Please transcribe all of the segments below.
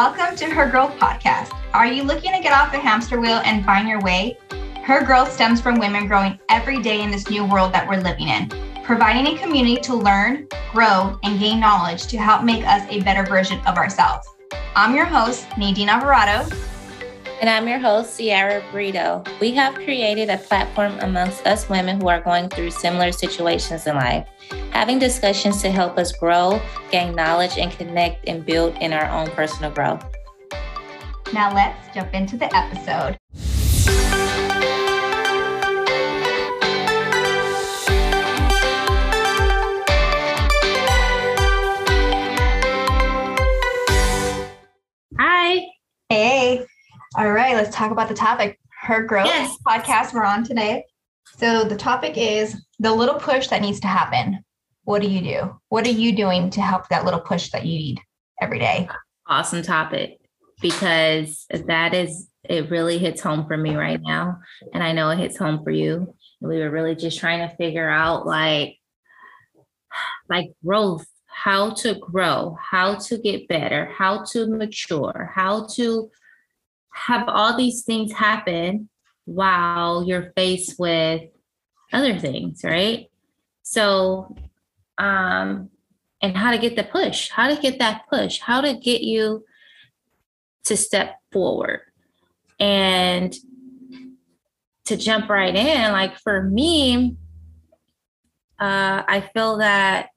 Welcome to Her Growth Podcast. Are you looking to get off the hamster wheel and find your way? Her growth stems from women growing every day in this new world that we're living in, providing a community to learn, grow, and gain knowledge to help make us a better version of ourselves. I'm your host, Nadine Alvarado. And I'm your host, Siara Brito. We have created a platform amongst us women who are going through similar situations in life, having discussions to help us grow, gain knowledge, and connect and build in our own personal growth. Now let's jump into the episode. Hi. Hey. All right, let's talk about the topic. Her growth Yes. podcast we're on today. So the topic is the little push that needs to happen. What do you do? What are you doing to help that little push that you need every day? Awesome topic because that is, it really hits home for me right now. And I know it hits home for you. We were really just trying to figure out like, like growth, how to grow, how to get better, how to mature, how to have all these things happen while you're faced with other things, right? So, um, and how to get the push, how to get that push, how to get you to step forward and to jump right in. Like for me, uh, I feel that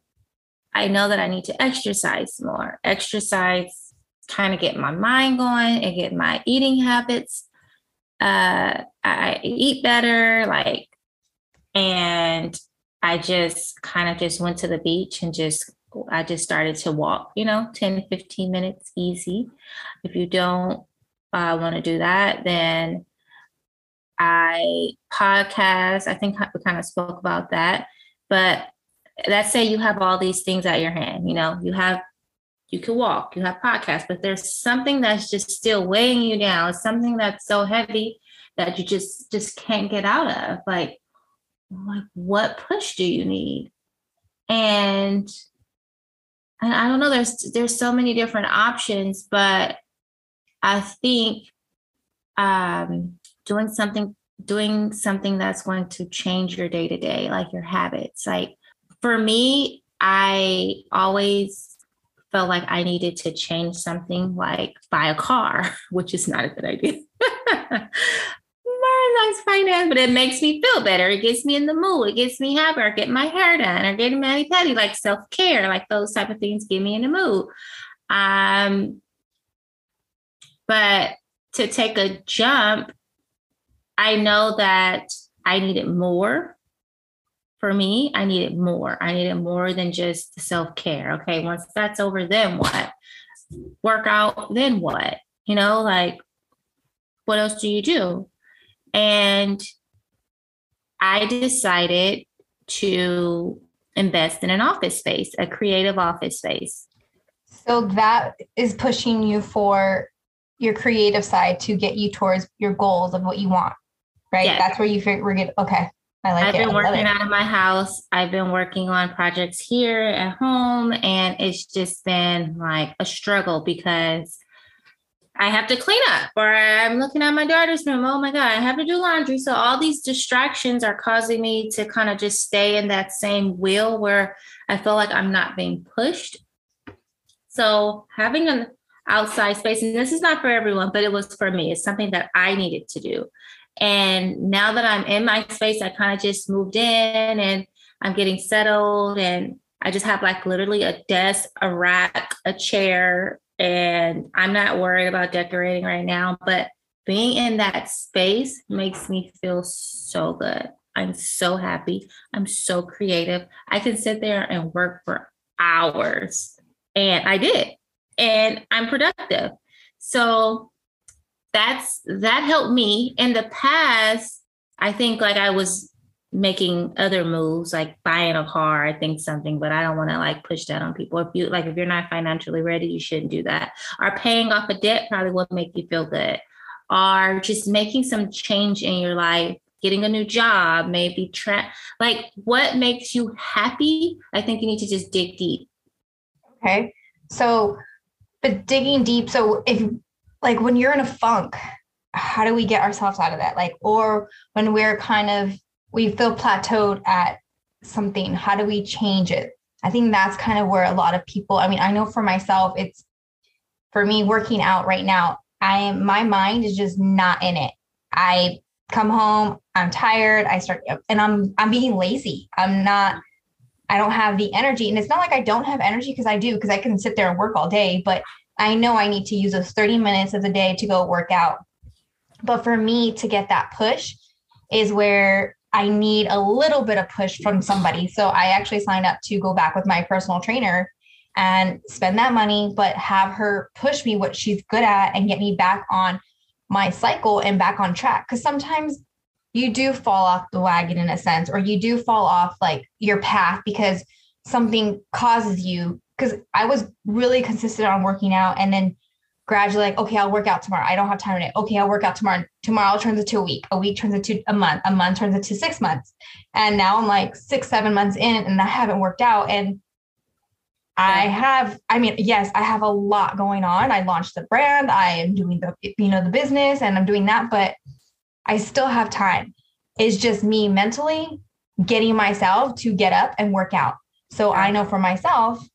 I know that I need to exercise more, exercise, kind of get my mind going and get my eating habits. Uh, I eat better, like, and I just kind of just went to the beach and just I just started to walk, you know, 10, 15 minutes easy. If you don't uh, want to do that, then I podcast. I think we kind of spoke about that. But let's say you have all these things at your hand, you know, you have you can walk, you have podcasts, but there's something that's just still weighing you down. It's something that's so heavy that you just just can't get out of. Like, like what push do you need? And and I don't know, there's there's so many different options, but I think um doing something doing something that's going to change your day to day, like your habits. Like for me, I always felt like I needed to change something like buy a car, which is not a good idea. Nice finance, but it makes me feel better. It gets me in the mood. It gets me happy. Or get my hair done, or getting mani petty, like self care, like those type of things get me in the mood. Um, but to take a jump, I know that I needed more for me, I needed more. I needed more than just self care. Okay, once that's over, then what? Workout, then what? You know, like, what else do you do? And I decided to invest in an office space, a creative office space. So that is pushing you for your creative side to get you towards your goals of what you want, right? Yes. That's where you figure. Okay. I like I've it. been working out of my house. I've been working on projects here at home, and it's just been like a struggle because I have to clean up, or I'm looking at my daughter's room. Oh my God, I have to do laundry. So, all these distractions are causing me to kind of just stay in that same wheel where I feel like I'm not being pushed. So, having an outside space, and this is not for everyone, but it was for me, it's something that I needed to do. And now that I'm in my space, I kind of just moved in and I'm getting settled. And I just have like literally a desk, a rack, a chair, and I'm not worried about decorating right now. But being in that space makes me feel so good. I'm so happy. I'm so creative. I can sit there and work for hours. And I did. And I'm productive. So that's that helped me in the past i think like i was making other moves like buying a car i think something but i don't want to like push that on people if you like if you're not financially ready you shouldn't do that or paying off a debt probably will make you feel good or just making some change in your life getting a new job maybe tra- like what makes you happy i think you need to just dig deep Okay. So but digging deep. So if like when you're in a funk, how do we get ourselves out of that? Like, or when we're kind of we feel plateaued at something, how do we change it? I think that's kind of where a lot of people, I mean, I know for myself, it's for me working out right now, I am my mind is just not in it. I come home, I'm tired, I start and I'm I'm being lazy. I'm not I don't have the energy. And it's not like I don't have energy because I do, because I can sit there and work all day, but I know I need to use those 30 minutes of the day to go work out. But for me to get that push is where I need a little bit of push from somebody. So I actually signed up to go back with my personal trainer and spend that money, but have her push me what she's good at and get me back on my cycle and back on track. Because sometimes you do fall off the wagon in a sense, or you do fall off like your path because something causes you. Because I was really consistent on working out and then gradually like, okay, I'll work out tomorrow. I don't have time today. Okay, I'll work out tomorrow. Tomorrow turns into a week. A week turns into a month. A month turns into six months. And now I'm like six, seven months in and I haven't worked out. And I have, I mean, yes, I have a lot going on. I launched the brand. I am doing the, you know, the business and I'm doing that, but I still have time. It's just me mentally getting myself to get up and work out. So I know for myself,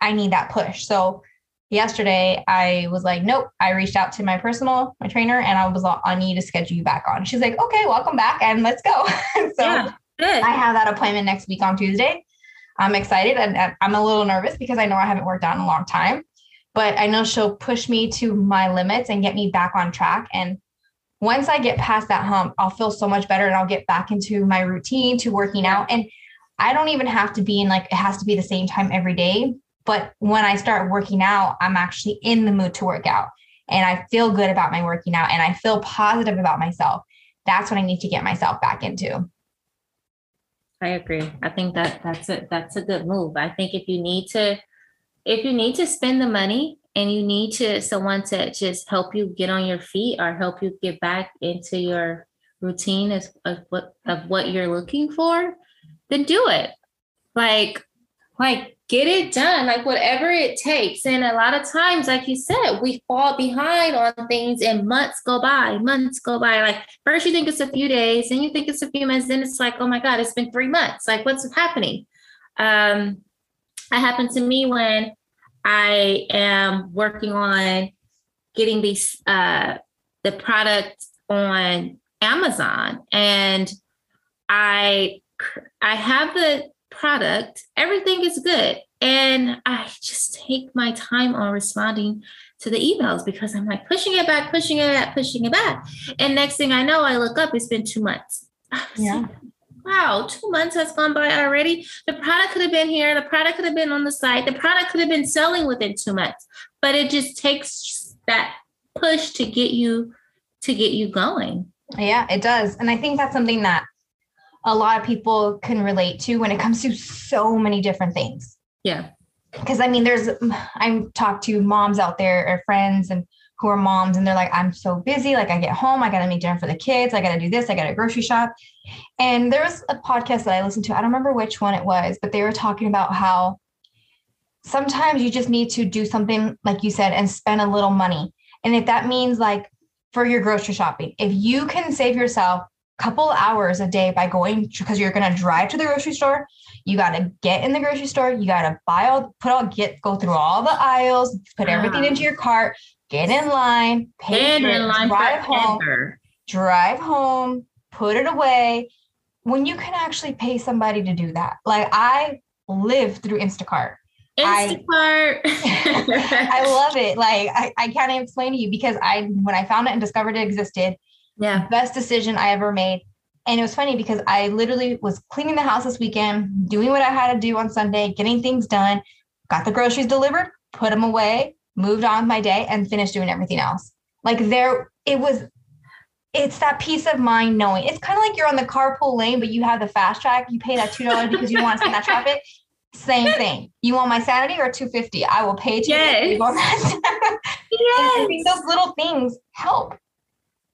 I need that push. So yesterday I was like, nope. I reached out to my personal, my trainer, and I was like, I need to schedule you back on. She's like, okay, welcome back and let's go. so yeah, I have that appointment next week on Tuesday. I'm excited and I'm a little nervous because I know I haven't worked out in a long time, but I know she'll push me to my limits and get me back on track. And once I get past that hump, I'll feel so much better and I'll get back into my routine to working out. And I don't even have to be in like, it has to be the same time every day. But when I start working out, I'm actually in the mood to work out and I feel good about my working out and I feel positive about myself. That's what I need to get myself back into. I agree. I think that that's a that's a good move. I think if you need to if you need to spend the money and you need to someone to just help you get on your feet or help you get back into your routine of, of what of what you're looking for, then do it. Like like get it done, like whatever it takes. And a lot of times, like you said, we fall behind on things and months go by, months go by. Like first you think it's a few days, and you think it's a few months, then it's like, oh my God, it's been three months. Like what's happening? Um, it happened to me when I am working on getting these uh the product on Amazon and I I have the product, everything is good. And I just take my time on responding to the emails because I'm like pushing it back, pushing it back, pushing it back. And next thing I know, I look up, it's been two months. Yeah. Like, wow, two months has gone by already. The product could have been here, the product could have been on the site, the product could have been selling within two months. But it just takes that push to get you to get you going. Yeah, it does. And I think that's something that a lot of people can relate to when it comes to so many different things. Yeah. Because I mean, there's, I've talked to moms out there or friends and who are moms and they're like, I'm so busy. Like I get home, I got to make dinner for the kids. I got to do this. I got to grocery shop. And there was a podcast that I listened to. I don't remember which one it was, but they were talking about how sometimes you just need to do something, like you said, and spend a little money. And if that means like for your grocery shopping, if you can save yourself couple hours a day by going because you're going to drive to the grocery store. You got to get in the grocery store. You got to buy all put all get go through all the aisles put everything ah. into your cart get in line pay for in line drive home drive home put it away. When you can actually pay somebody to do that like i live through instacart. Instacart. I, I love it. Like I, I can't explain to you because I when I found it and discovered it existed, yeah. Best decision I ever made. And it was funny because I literally was cleaning the house this weekend, doing what I had to do on Sunday, getting things done, got the groceries delivered, put them away, moved on with my day, and finished doing everything else. Like there, it was, it's that peace of mind knowing it's kind of like you're on the carpool lane, but you have the fast track. You pay that $2 because you want to spend that traffic. Same thing. You want my sanity or 250? I will pay 250. Yes. yes. Those little things help.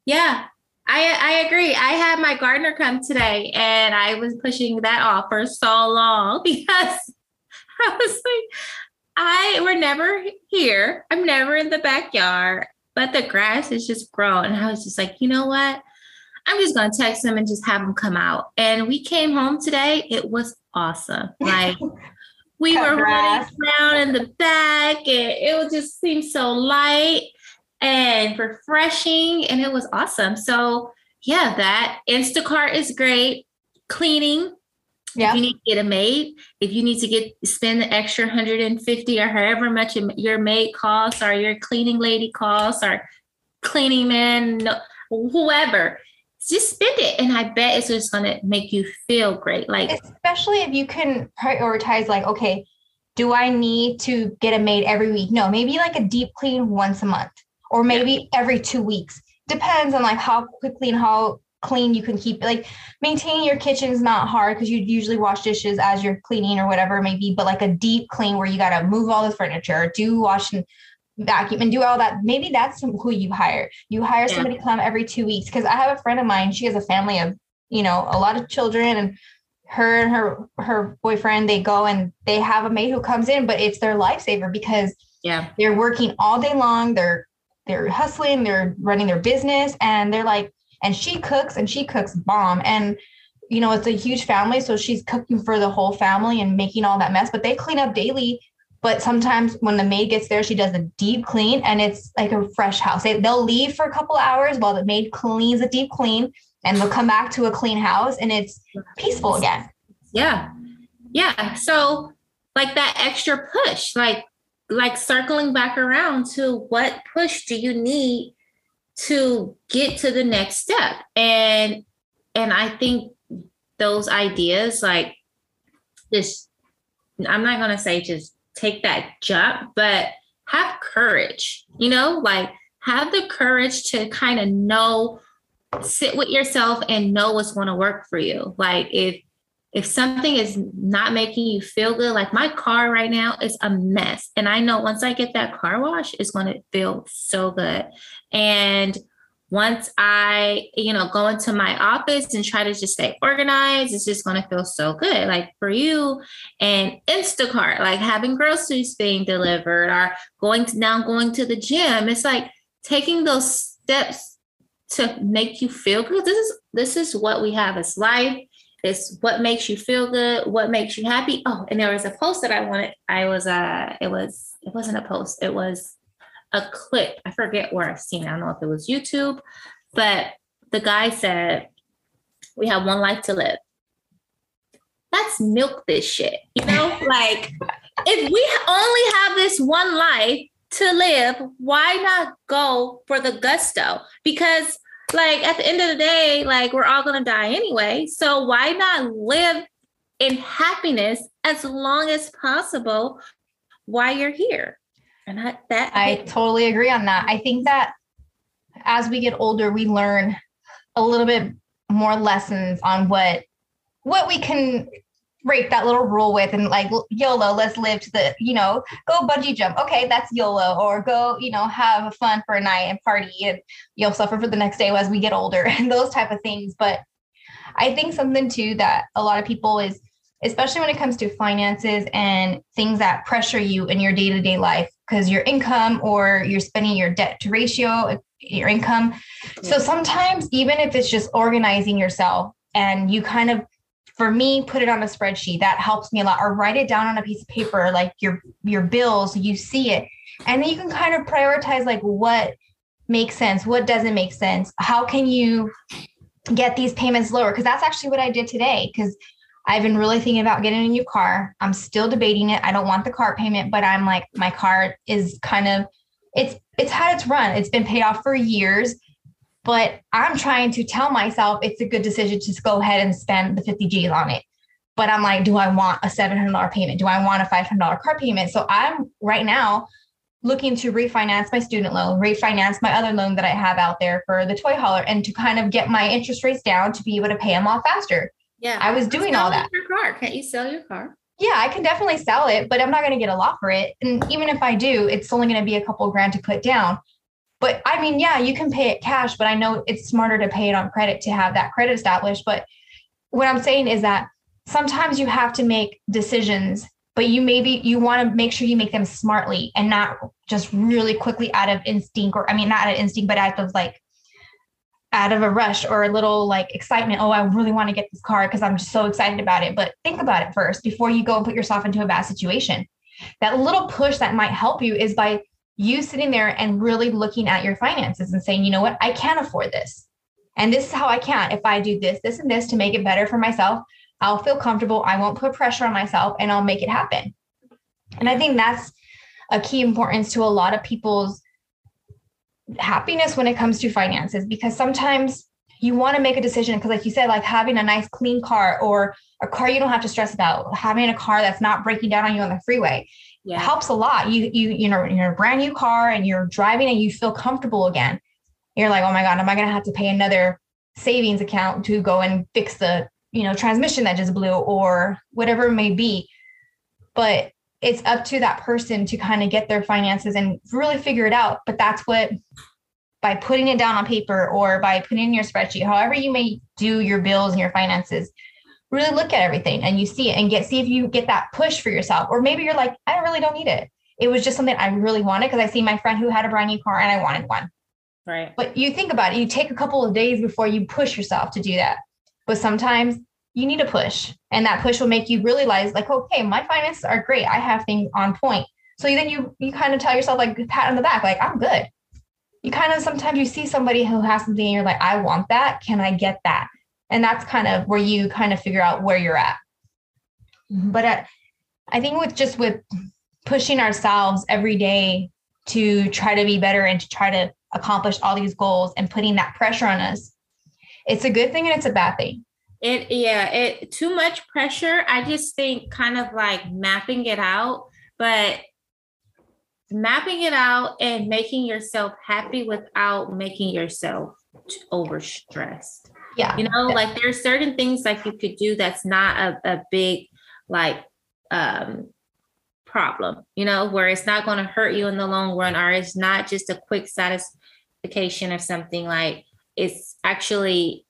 Yeah, I I agree. I had my gardener come today and I was pushing that off for so long because I was like, I were never here. I'm never in the backyard, but the grass is just grown. And I was just like, you know what? I'm just gonna text them and just have them come out. And we came home today. It was awesome. Like we Cut were grass. running around in the back, and it would just seem so light and refreshing, and it was awesome. So yeah, that Instacart is great. Cleaning. Yeah. If you need to get a maid, if you need to get spend the extra 150 or however much your maid costs, or your cleaning lady costs, or cleaning man, whoever, just spend it and i bet it's just going to make you feel great like especially if you can prioritize like okay do i need to get a maid every week no maybe like a deep clean once a month or maybe yeah. every two weeks depends on like how quickly and how clean you can keep it. like maintaining your kitchen is not hard because you usually wash dishes as you're cleaning or whatever it may be but like a deep clean where you got to move all the furniture do wash and vacuum and do all that. Maybe that's who you hire. You hire yeah. somebody to come every two weeks. Cause I have a friend of mine, she has a family of, you know, a lot of children and her and her her boyfriend, they go and they have a maid who comes in, but it's their lifesaver because yeah, they're working all day long. They're they're hustling, they're running their business, and they're like, and she cooks and she cooks bomb. And you know, it's a huge family. So she's cooking for the whole family and making all that mess, but they clean up daily but sometimes when the maid gets there, she does a deep clean and it's like a fresh house. They, they'll leave for a couple hours while the maid cleans a deep clean and they'll come back to a clean house and it's peaceful again. Yeah. Yeah. So like that extra push, like like circling back around to what push do you need to get to the next step? And and I think those ideas like this I'm not gonna say just take that jump, but have courage, you know, like have the courage to kind of know, sit with yourself and know what's going to work for you. Like if if something is not making you feel good, like my car right now is a mess. And I know once I get that car wash, it's going to feel so good. And once I, you know, go into my office and try to just stay organized, it's just going to feel so good. Like for you and Instacart, like having groceries being delivered or going to now going to the gym, it's like taking those steps to make you feel good. This is this is what we have as life. It's what makes you feel good, what makes you happy. Oh, and there was a post that I wanted. I was uh it was it wasn't a post, it was a clip. I forget where I've seen it. I don't know if it was YouTube, but the guy said, We have one life to live. Let's milk this shit. You know, like if we only have this one life to live, why not go for the gusto? Because like at the end of the day, like we're all gonna die anyway. So why not live in happiness as long as possible while you're here? And I, that I totally agree on that. I think that as we get older, we learn a little bit more lessons on what what we can break that little rule with and like YOLO, let's live to the, you know, go bungee jump. Okay, that's YOLO. Or go, you know, have fun for a night and party and you'll suffer for the next day as we get older and those type of things. But I think something too that a lot of people is especially when it comes to finances and things that pressure you in your day-to-day life because your income or you're spending your debt to ratio uh, your income so sometimes even if it's just organizing yourself and you kind of for me put it on a spreadsheet that helps me a lot or write it down on a piece of paper like your your bills you see it and then you can kind of prioritize like what makes sense what doesn't make sense how can you get these payments lower because that's actually what i did today because I've been really thinking about getting a new car. I'm still debating it. I don't want the car payment, but I'm like, my car is kind of it's it's had its run. It's been paid off for years. But I'm trying to tell myself it's a good decision to go ahead and spend the 50 G's on it. But I'm like, do I want a $700 payment? Do I want a $500 car payment? So I'm right now looking to refinance my student loan, refinance my other loan that I have out there for the toy hauler, and to kind of get my interest rates down to be able to pay them off faster. Yeah. I was doing all that. Your car. Can't you sell your car? Yeah, I can definitely sell it, but I'm not going to get a lot for it. And even if I do, it's only going to be a couple grand to put down. But I mean, yeah, you can pay it cash, but I know it's smarter to pay it on credit to have that credit established. But what I'm saying is that sometimes you have to make decisions but you maybe you want to make sure you make them smartly and not just really quickly out of instinct or I mean not out of instinct, but out of like out of a rush or a little like excitement. Oh, I really want to get this car because I'm just so excited about it. But think about it first before you go and put yourself into a bad situation. That little push that might help you is by you sitting there and really looking at your finances and saying, you know what, I can't afford this. And this is how I can. If I do this, this, and this to make it better for myself, I'll feel comfortable. I won't put pressure on myself and I'll make it happen. And I think that's a key importance to a lot of people's happiness when it comes to finances because sometimes you want to make a decision because like you said like having a nice clean car or a car you don't have to stress about having a car that's not breaking down on you on the freeway yeah. helps a lot. You you you know you're in a brand new car and you're driving and you feel comfortable again you're like oh my god am i going to have to pay another savings account to go and fix the you know transmission that just blew or whatever it may be? But it's up to that person to kind of get their finances and really figure it out. But that's what by putting it down on paper or by putting in your spreadsheet however you may do your bills and your finances really look at everything and you see it and get see if you get that push for yourself. Or maybe you're like i really don't need it. It was just something i really wanted because i see my friend who had a brand new car and i wanted one. Right. But you think about it you take a couple of days before you push yourself to do that. But sometimes you need a push and that push will make you realize like okay my finances are great. I have things on point. So then you you kind of tell yourself like pat on the back like i'm good. You kind of sometimes you see somebody who has something and you're like i want that. Can i get that and that's kind of where you kind of figure out where you're at. Mm-hmm. But I, I think with just with pushing ourselves every day to try to be better and to try to accomplish all these goals and putting that pressure on us it's a good thing and it's a bad thing. It yeah it too much pressure i just think kind of like mapping it out but mapping it out and making yourself happy without making yourself overstressed yeah. You know yeah. like there's certain things like you could do that's not a, a big like um problem you know where it's not going to hurt you in the long run or it's not just a quick satisfaction of something like it's actually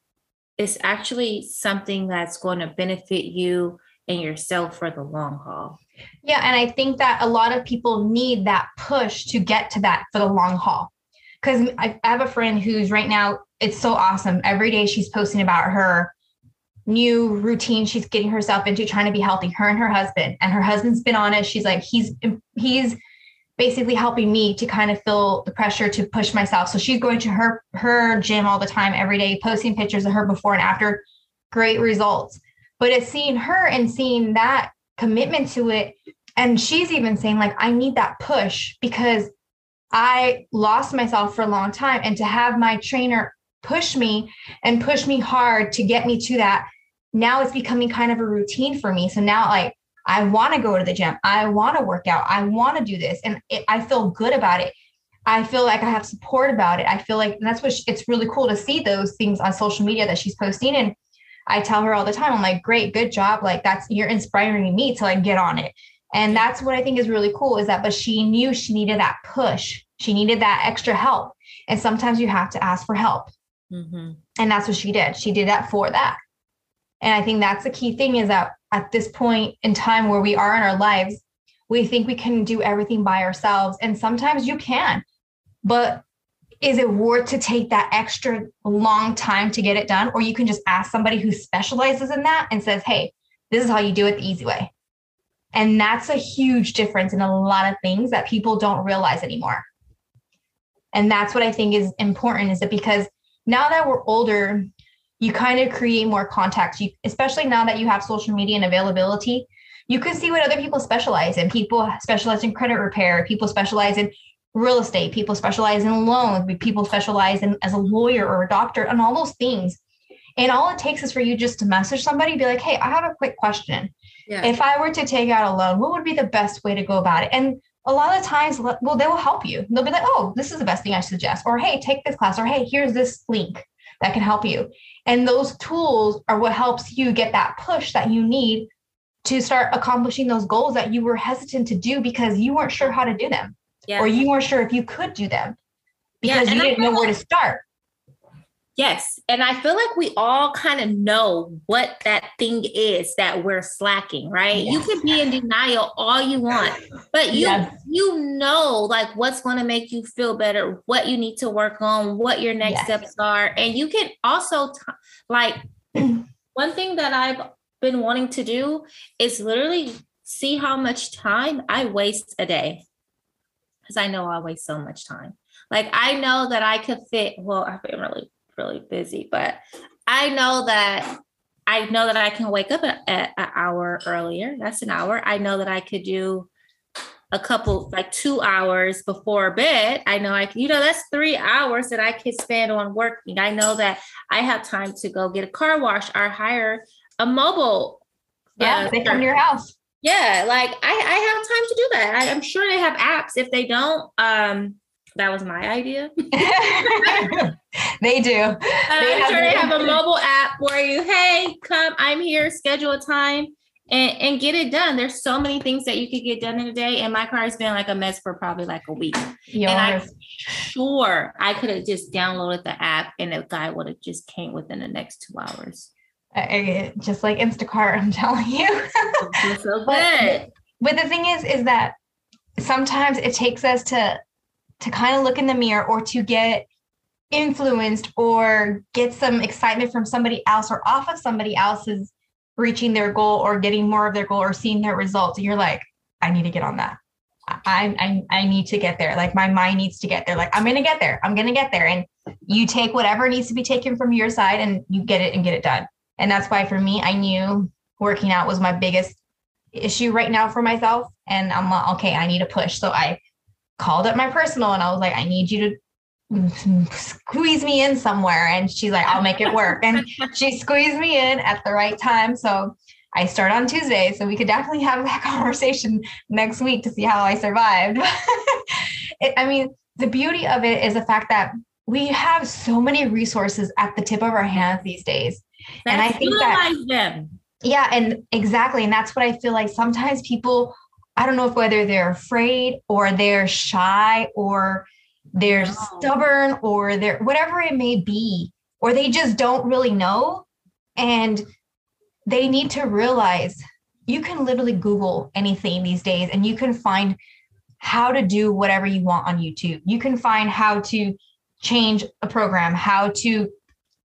it's actually something that's going to benefit you and yourself for the long haul. Yeah and i think that a lot of people need that push to get to that for the long haul. Because I have a friend who's right now it's so awesome. Every day she's posting about her new routine she's getting herself into trying to be healthy her and her husband. And her husband's been on it. She's like he's he's basically helping me to kind of feel the pressure to push myself. So she's going to her her gym all the time every day posting pictures of her before and after. Great results. But it's seeing her and seeing that commitment to it. And she's even saying like i need that push because i lost myself for a long time. And to have my trainer push me and push me hard to get me to that. Now it's becoming kind of a routine for me. So now, like, I want to go to the gym. I want to work out. I want to do this. And it, I feel good about it. I feel like I have support about it. I feel like that's what she, it's really cool to see those things on social media that she's posting. And I tell her all the time, I'm like, great, good job. Like, that's you're inspiring me to like get on it. And that's what I think is really cool is that, but she knew she needed that push. She needed that extra help. And sometimes you have to ask for help. Mm-hmm. And that's what she did. She did that for that. And I think that's the key thing is that at this point in time where we are in our lives, we think we can do everything by ourselves. And sometimes you can, but is it worth to take that extra long time to get it done? Or you can just ask somebody who specializes in that and says, hey, this is how you do it the easy way. And that's a huge difference in a lot of things that people don't realize anymore. And that's what I think is important is that because now that we're older, you kind of create more contacts. You, especially now that you have social media and availability, you can see what other people specialize in. People specialize in credit repair. People specialize in real estate. People specialize in loans. People specialize in as a lawyer or a doctor and all those things. And all it takes is for you just to message somebody, be like, "Hey, I have a quick question. Yeah. If I were to take out a loan, what would be the best way to go about it?" And a lot of times, well, they will help you. They'll be like, oh, this is the best thing I suggest. Or, hey, take this class. Or, hey, here's this link that can help you. And those tools are what helps you get that push that you need to start accomplishing those goals that you were hesitant to do because you weren't sure how to do them. Yeah. Or you weren't sure if you could do them because yeah, you didn't know where to start. Yes. And I feel like we all kind of know what that thing is that we're slacking, right? Yes. You can be in denial all you want, but you yes. you know like what's going to make you feel better, what you need to work on, what your next yes. steps are. And you can also t- like one thing that I've been wanting to do is literally see how much time I waste a day. Cuz I know I waste so much time. Like I know that I could fit well, I've been really really busy, but I know that I know that I can wake up at, at an hour earlier. That's an hour. I know that I could do a couple like two hours before bed. I know I can, you know, that's three hours that I could spend on working. I know that I have time to go get a car wash or hire a mobile. Yeah, uh, they come to your house. Yeah, like I, I have time to do that. I, I'm sure they have apps. If they don't, um, that was my idea. they do. Uh, they I'm sure they have a mobile app where you, hey, come, I'm here, schedule a time and, and get it done. There's so many things that you could get done in a day. And my car has been like a mess for probably like a week. Yours. And I'm sure I could have just downloaded the app and the guy would have just came within the next two hours. I, just like Instacart, I'm telling you. so good. But, but the thing is, is that sometimes it takes us to to kind of look in the mirror or to get influenced or get some excitement from somebody else or off of somebody else's reaching their goal or getting more of their goal or seeing their results. And you're like i need to get on that. I, I i need to get there. Like my mind needs to get there. Like i'm gonna get there. I'm gonna get there. And you take whatever needs to be taken from your side and you get it and get it done. And that's why for me i knew working out was my biggest issue right now for myself. And i'm like okay i need a push. So i called up my personal and I was like, I need you to squeeze me in somewhere. And she's like, I'll make it work. And she squeezed me in at the right time. So I start on Tuesday. So we could definitely have that conversation next week to see how I survived. it, I mean, the beauty of it is the fact that we have so many resources at the tip of our hands these days. That's and I think that them. Yeah, and exactly. And that's what I feel like sometimes people I don't know if whether they're afraid or they're shy or they're no. stubborn or they're whatever it may be, or they just don't really know. And they need to realize you can literally Google anything these days and you can find how to do whatever you want on YouTube. You can find how to change a program, how to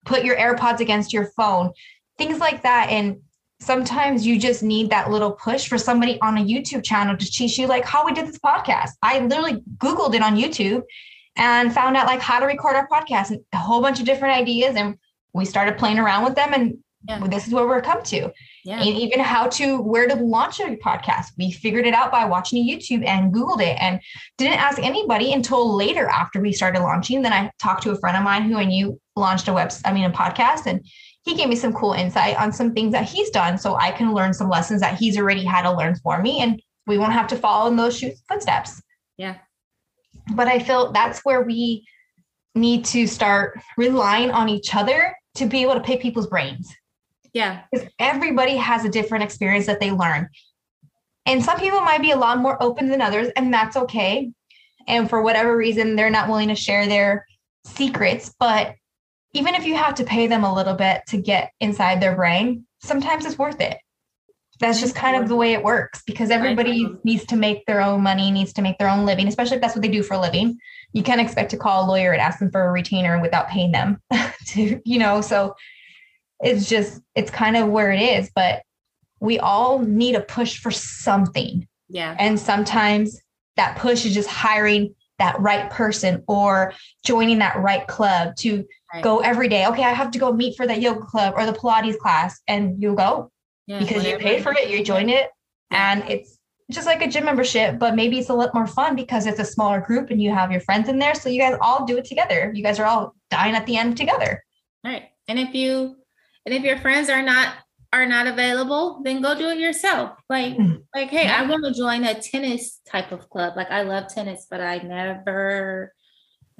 put your AirPods against your phone, things like that. And sometimes you just need that little push for somebody on a YouTube channel to teach you like how we did this podcast. I literally Googled it on YouTube and found out like how to record our podcast and a whole bunch of different ideas. And we started playing around with them and yeah. this is where we're come to. Yeah. And even how to where to launch a podcast. We figured it out by watching YouTube and Googled it and didn't ask anybody until later after we started launching. Then I talked to a friend of mine who I knew launched a web, I mean a podcast and he gave me some cool insight on some things that he's done so I can learn some lessons that he's already had to learn for me and we won't have to follow in those footsteps. Yeah. But I feel that's where we need to start relying on each other to be able to pick people's brains. Yeah. Because everybody has a different experience that they learn. And some people might be a lot more open than others, and that's okay. And for whatever reason, they're not willing to share their secrets. But even if you have to pay them a little bit to get inside their brain, sometimes it's worth it. That's just kind of the way it works because everybody needs to make their own money, needs to make their own living, especially if that's what they do for a living. You can't expect to call a lawyer and ask them for a retainer without paying them to, you know, so it's just, it's kind of where it is. But we all need a push for something. Yeah. And sometimes that push is just hiring that right person or joining that right club to right. go every day. Okay, I have to go meet for that yoga club or the Pilates class, and you go yeah, because you paid for it, you joined it, and it's just like a gym membership, but maybe it's a lot more fun because it's a smaller group and you have your friends in there. So you guys all do it together. You guys are all dying at the end together. Right. And if you and if your friends are not are not available, then go do it yourself. Like, mm-hmm. like, hey, I want to join a tennis type of club. Like I love tennis, but I never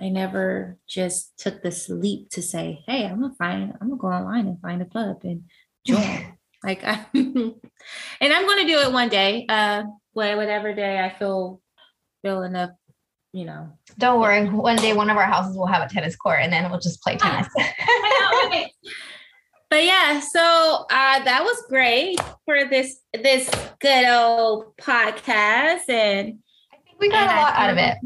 I never just took this leap to say, hey, I'm gonna find, I'm gonna go online and find a club and join. like I and I'm gonna do it one day. Uh whatever day I feel feel enough you know. Don't worry. One day, one of our houses will have a tennis court, and then we'll just play tennis. but yeah, so uh, that was great for this this good old podcast, and we got a lot out of it.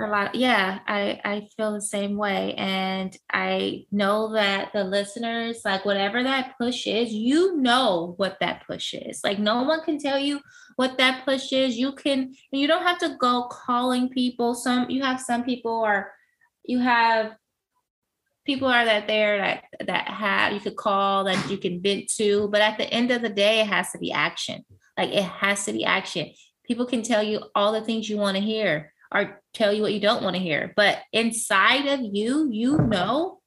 A lot, yeah. I I feel the same way, and I know that the listeners, like whatever that push is, you know what that push is. Like no one can tell you what that push is. You can, you don't have to go calling people. Some you have some people are, you have people are that there that that have you could call that you can vent to, but at the end of the day, it has to be action. Like it has to be action People can tell you all the things you want to hear or tell you what you don't want to hear. But inside of you, you know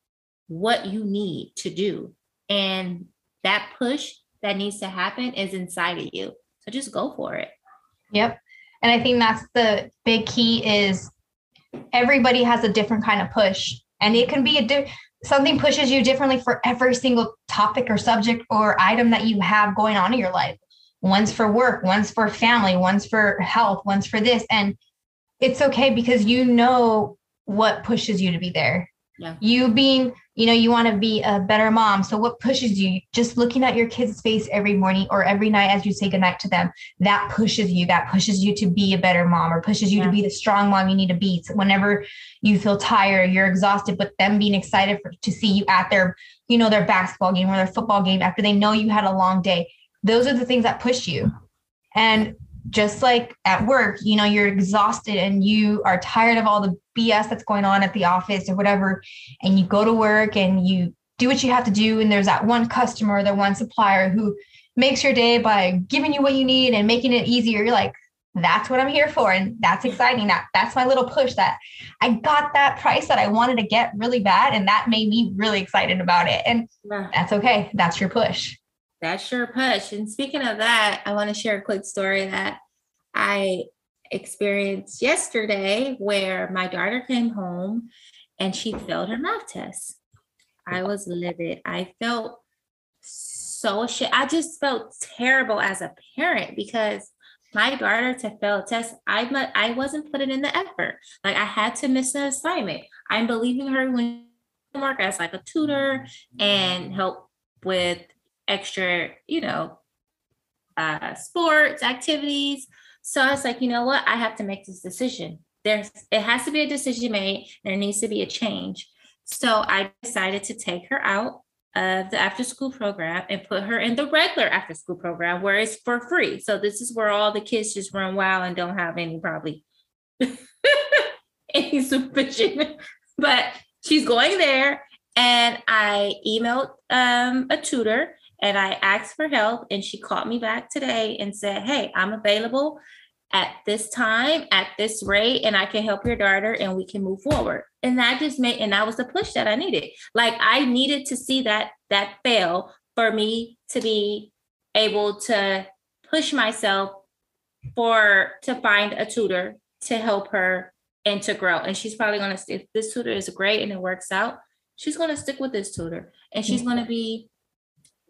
what you need to do. And that push that needs to happen is inside of you. So just go for it. Yep. And I think that's the big key is everybody has a different kind of push. And it can be a di- something pushes you differently for every single topic or subject or item that you have going on in your life one's for work, one's for family, one's for health, one's for this. And it's okay because you know what pushes you to be there. Yeah. You being, you know, you want to be a better mom. So what pushes you? Just looking at your kid's face every morning or every night as you say goodnight to them, that pushes you. That pushes you to be a better mom or pushes you yeah. to be the strong mom you need to be. So whenever you feel tired, you're exhausted, but them being excited for, to see you at their, you know, their basketball game or their football game after they know you had a long day those are the things that push you. And just like at work, you know, you're exhausted and you are tired of all the BS that's going on at the office or whatever. And you go to work and you do what you have to do. And there's that one customer, the one supplier who makes your day by giving you what you need and making it easier. You're like, that's what I'm here for. And that's exciting. That that's my little push that I got that price that I wanted to get really bad. And that made me really excited about it. And that's okay. That's your push. That's sure push. And speaking of that, I want to share a quick story that I experienced yesterday where my daughter came home and she failed her math test. I was livid. I felt so shit. I just felt terrible as a parent because my daughter to fail a test, I I wasn't putting in the effort. Like I had to miss an assignment. I'm believing her when work as like a tutor and help with extra, you know, uh, sports activities. So I was like, you know what? I have to make this decision. There's it has to be a decision made. There needs to be a change. So I decided to take her out of the after school program and put her in the regular after school program where it's for free. So this is where all the kids just run wild and don't have any probably any supervision. But she's going there and I emailed um, a tutor and I asked for help, and she called me back today and said, Hey, I'm available at this time, at this rate, and I can help your daughter and we can move forward. And that just made, and that was the push that I needed. Like I needed to see that that fail for me to be able to push myself for to find a tutor to help her and to grow. And she's probably gonna if this tutor is great and it works out, she's gonna stick with this tutor and she's mm-hmm. gonna be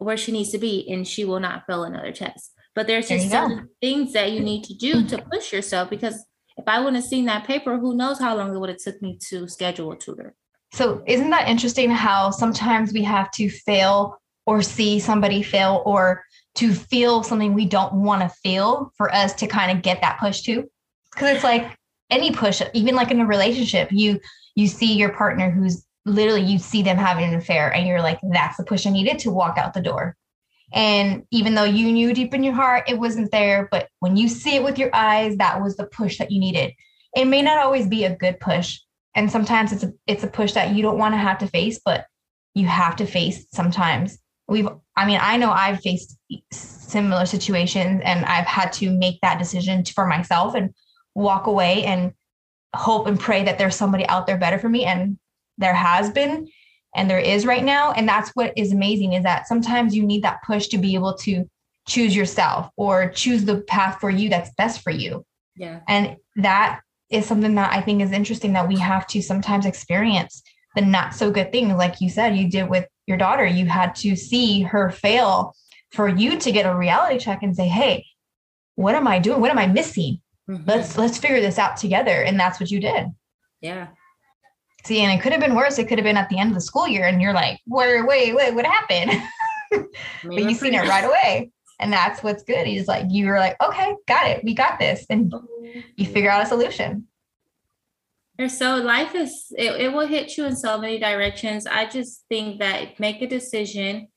where she needs to be and she will not fail another test. But there's just there certain things that you need to do mm-hmm. to push yourself because if I wouldn't have seen that paper, who knows how long it would have took me to schedule a tutor. So isn't that interesting how sometimes we have to fail or see somebody fail or to feel something we don't want to feel for us to kind of get that push too? Because it's like any push, even like in a relationship, you you see your partner who's literally you see them having an affair and you're like, that's the push I needed to walk out the door. And even though you knew deep in your heart it wasn't there, but when you see it with your eyes, that was the push that you needed. It may not always be a good push. And sometimes it's a it's a push that you don't want to have to face, but you have to face sometimes. We've I mean, I know I've faced similar situations and I've had to make that decision for myself and walk away and hope and pray that there's somebody out there better for me. And there has been and there is right now. And that's what is amazing is that sometimes you need that push to be able to choose yourself or choose the path for you that's best for you. Yeah. And that is something that i think is interesting that we have to sometimes experience the not so good things like you said you did with your daughter. You had to see her fail for you to get a reality check and say hey what am i doing? What am i missing? Mm-hmm. let's let's figure this out together. And that's what you did. Yeah. See, and it could have been worse. It could have been at the end of the school year, and you're like, "Where? Wait, wait, what happened?" but you seen it right away, and that's what's good. He's like, you were like, "Okay, got it. We got this," and you mm-hmm. figure out a solution. So life is it, it will hit you in so many directions. I just think that make a decision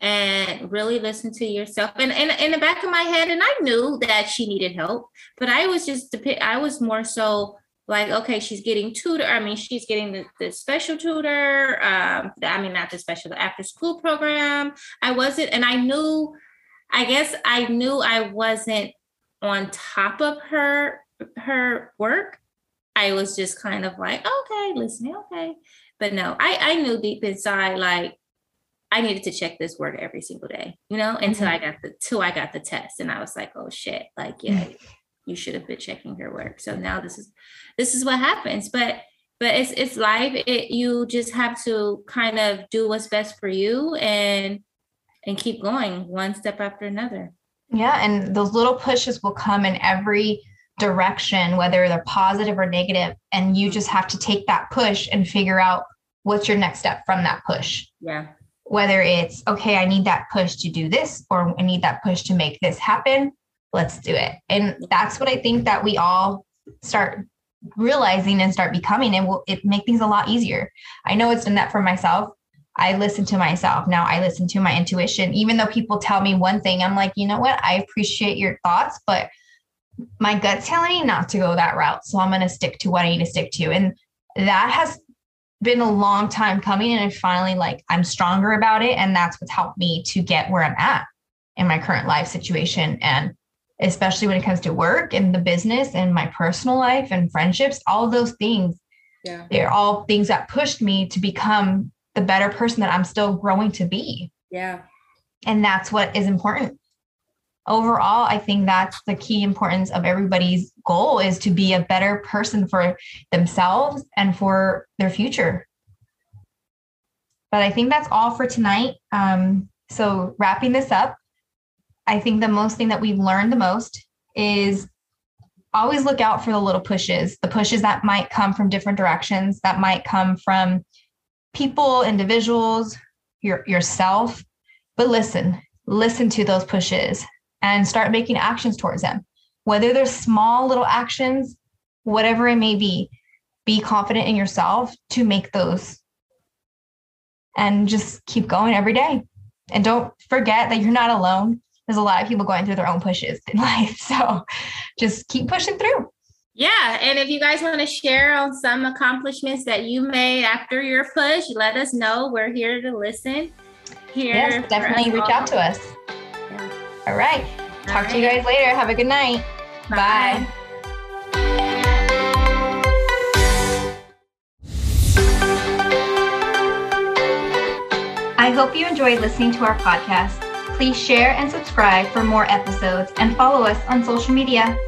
and really listen to yourself. And, and in the back of my head, and I knew that she needed help, but I was just I was more so like, okay, she's getting tutor. I mean, she's getting the, the special tutor. Um, I mean, not the special, the after school program. I wasn't, and I knew, I guess I knew I wasn't on top of her her work. I was just kind of like, okay, listening, okay. But no, I, I knew deep inside, like I needed to check this work every single day, you know, until mm-hmm. I got the till I got the test. And I was like, oh shit, like, yeah, you should have been checking her work. So now this is this is what happens. But but it's it's life. It you just have to kind of do what's best for you and and keep going one step after another. Yeah. And those little pushes will come in every direction, whether they're positive or negative, and you mm-hmm. just have to take that push and figure out what's your next step from that push. Yeah. Whether it's okay, I need that push to do this, or I need that push to make this happen. Let's do it. And that's what I think that we all start realizing and start becoming, and will it make things a lot easier. I know it's done that for myself. I listen to myself. Now I listen to my intuition. Even though people tell me one thing, I'm like, you know what? I appreciate your thoughts, but my gut's telling me not to go that route. So I'm going to stick to what I need to stick to. And that has been a long time coming. And I finally like, I'm stronger about it. And that's what's helped me to get where I'm at in my current life situation. And especially when it comes to work and the business and my personal life and friendships, all those things, yeah. they're all things that pushed me to become the better person that I'm still growing to be. Yeah. And that's what is important overall i think that's the key importance of everybody's goal is to be a better person for themselves and for their future but i think that's all for tonight um, so wrapping this up i think the most thing that we've learned the most is always look out for the little pushes the pushes that might come from different directions that might come from people individuals your yourself but listen listen to those pushes and start making actions towards them. Whether they're small little actions, whatever it may be, be confident in yourself to make those and just keep going every day. And don't forget that you're not alone. There's a lot of people going through their own pushes in life. So just keep pushing through. Yeah. And if you guys want to share on some accomplishments that you made after your push, let us know. We're here to listen. Here yes, definitely reach all. out to us. All right. Talk All right. to you guys later. Have a good night. Bye. Bye. I hope you enjoyed listening to our podcast. Please share and subscribe for more episodes and follow us on social media.